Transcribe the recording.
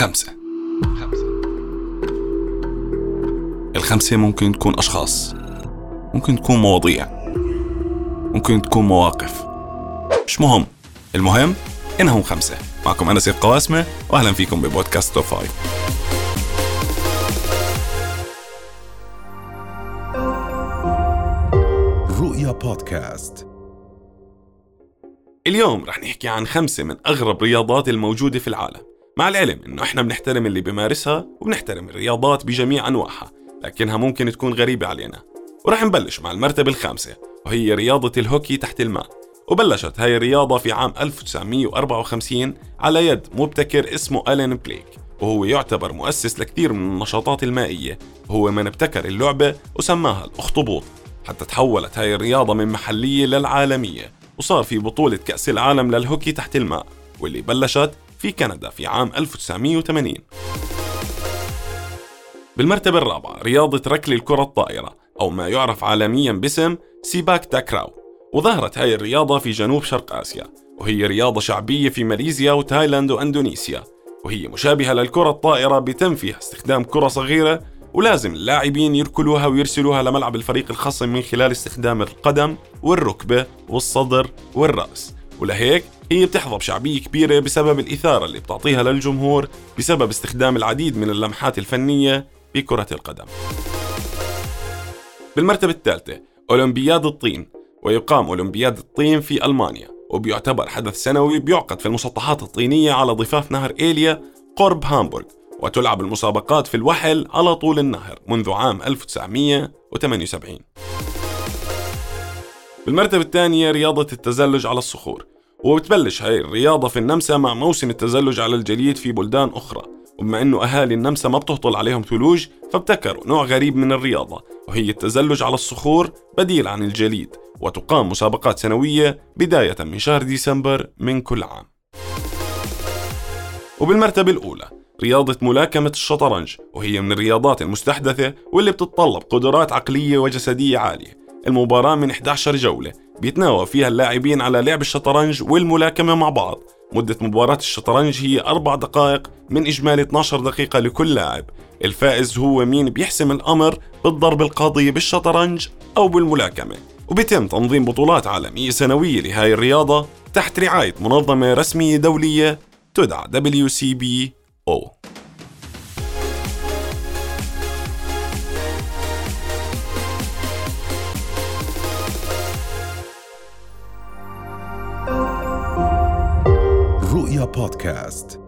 خمسة. الخمسة ممكن تكون أشخاص ممكن تكون مواضيع ممكن تكون مواقف. مش مهم. المهم إنهم خمسة. معكم أنا سيد قواسمة وأهلا فيكم ببودكاست توب فايف. رؤيا بودكاست. اليوم رح نحكي عن خمسة من أغرب رياضات الموجودة في العالم. مع العلم إنه إحنا بنحترم اللي بيمارسها وبنحترم الرياضات بجميع أنواعها لكنها ممكن تكون غريبة علينا. ورح نبلش مع المرتبة الخامسة وهي رياضة الهوكي تحت الماء. وبلشت هاي الرياضة في عام 1954 على يد مبتكر اسمه ألين بليك وهو يعتبر مؤسس لكثير من النشاطات المائية. وهو من ابتكر اللعبة وسماها الأخطبوط. حتى تحولت هاي الرياضة من محلية للعالمية وصار في بطولة كأس العالم للهوكي تحت الماء واللي بلشت في كندا في عام 1980 بالمرتبة الرابعة رياضة ركل الكرة الطائرة أو ما يعرف عالميا باسم سيباك تاكراو. وظهرت هاي الرياضة في جنوب شرق آسيا وهي رياضة شعبية في ماليزيا وتايلاند وأندونيسيا. وهي مشابهة للكرة الطائرة بيتم فيها استخدام كرة صغيرة ولازم اللاعبين يركلوها ويرسلوها لملعب الفريق الخصم من خلال استخدام القدم والركبة والصدر والرأس. ولهيك هي بتحظى بشعبية كبيرة بسبب الإثارة اللي بتعطيها للجمهور بسبب استخدام العديد من اللمحات الفنية بكرة القدم. بالمرتبة الثالثة أولمبياد الطين ويقام أولمبياد الطين في ألمانيا وبيعتبر حدث سنوي بيعقد في المسطحات الطينية على ضفاف نهر إيليا قرب هامبورغ وتلعب المسابقات في الوحل على طول النهر منذ عام 1978 بالمرتبة الثانية رياضة التزلج على الصخور. وبتبلش هاي الرياضة في النمسا مع موسم التزلج على الجليد في بلدان أخرى. وبما أنه أهالي النمسا ما بتهطل عليهم ثلوج فابتكروا نوع غريب من الرياضة وهي التزلج على الصخور بديل عن الجليد وتقام مسابقات سنوية بداية من شهر ديسمبر من كل عام. وبالمرتبة الأولى رياضة ملاكمة الشطرنج وهي من الرياضات المستحدثة واللي بتتطلب قدرات عقلية وجسدية عالية. المباراة من 11 جولة. بيتناوب فيها اللاعبين على لعب الشطرنج والملاكمة مع بعض. مدة مباراة الشطرنج هي أربع دقائق من إجمالي 12 دقيقة لكل لاعب. الفائز هو مين بيحسم الأمر بالضرب القاضي بالشطرنج أو بالملاكمة. وبيتم تنظيم بطولات عالمية سنوية لهاي الرياضة تحت رعاية منظمة رسمية دولية تدعى WCBO رؤيا بودكاست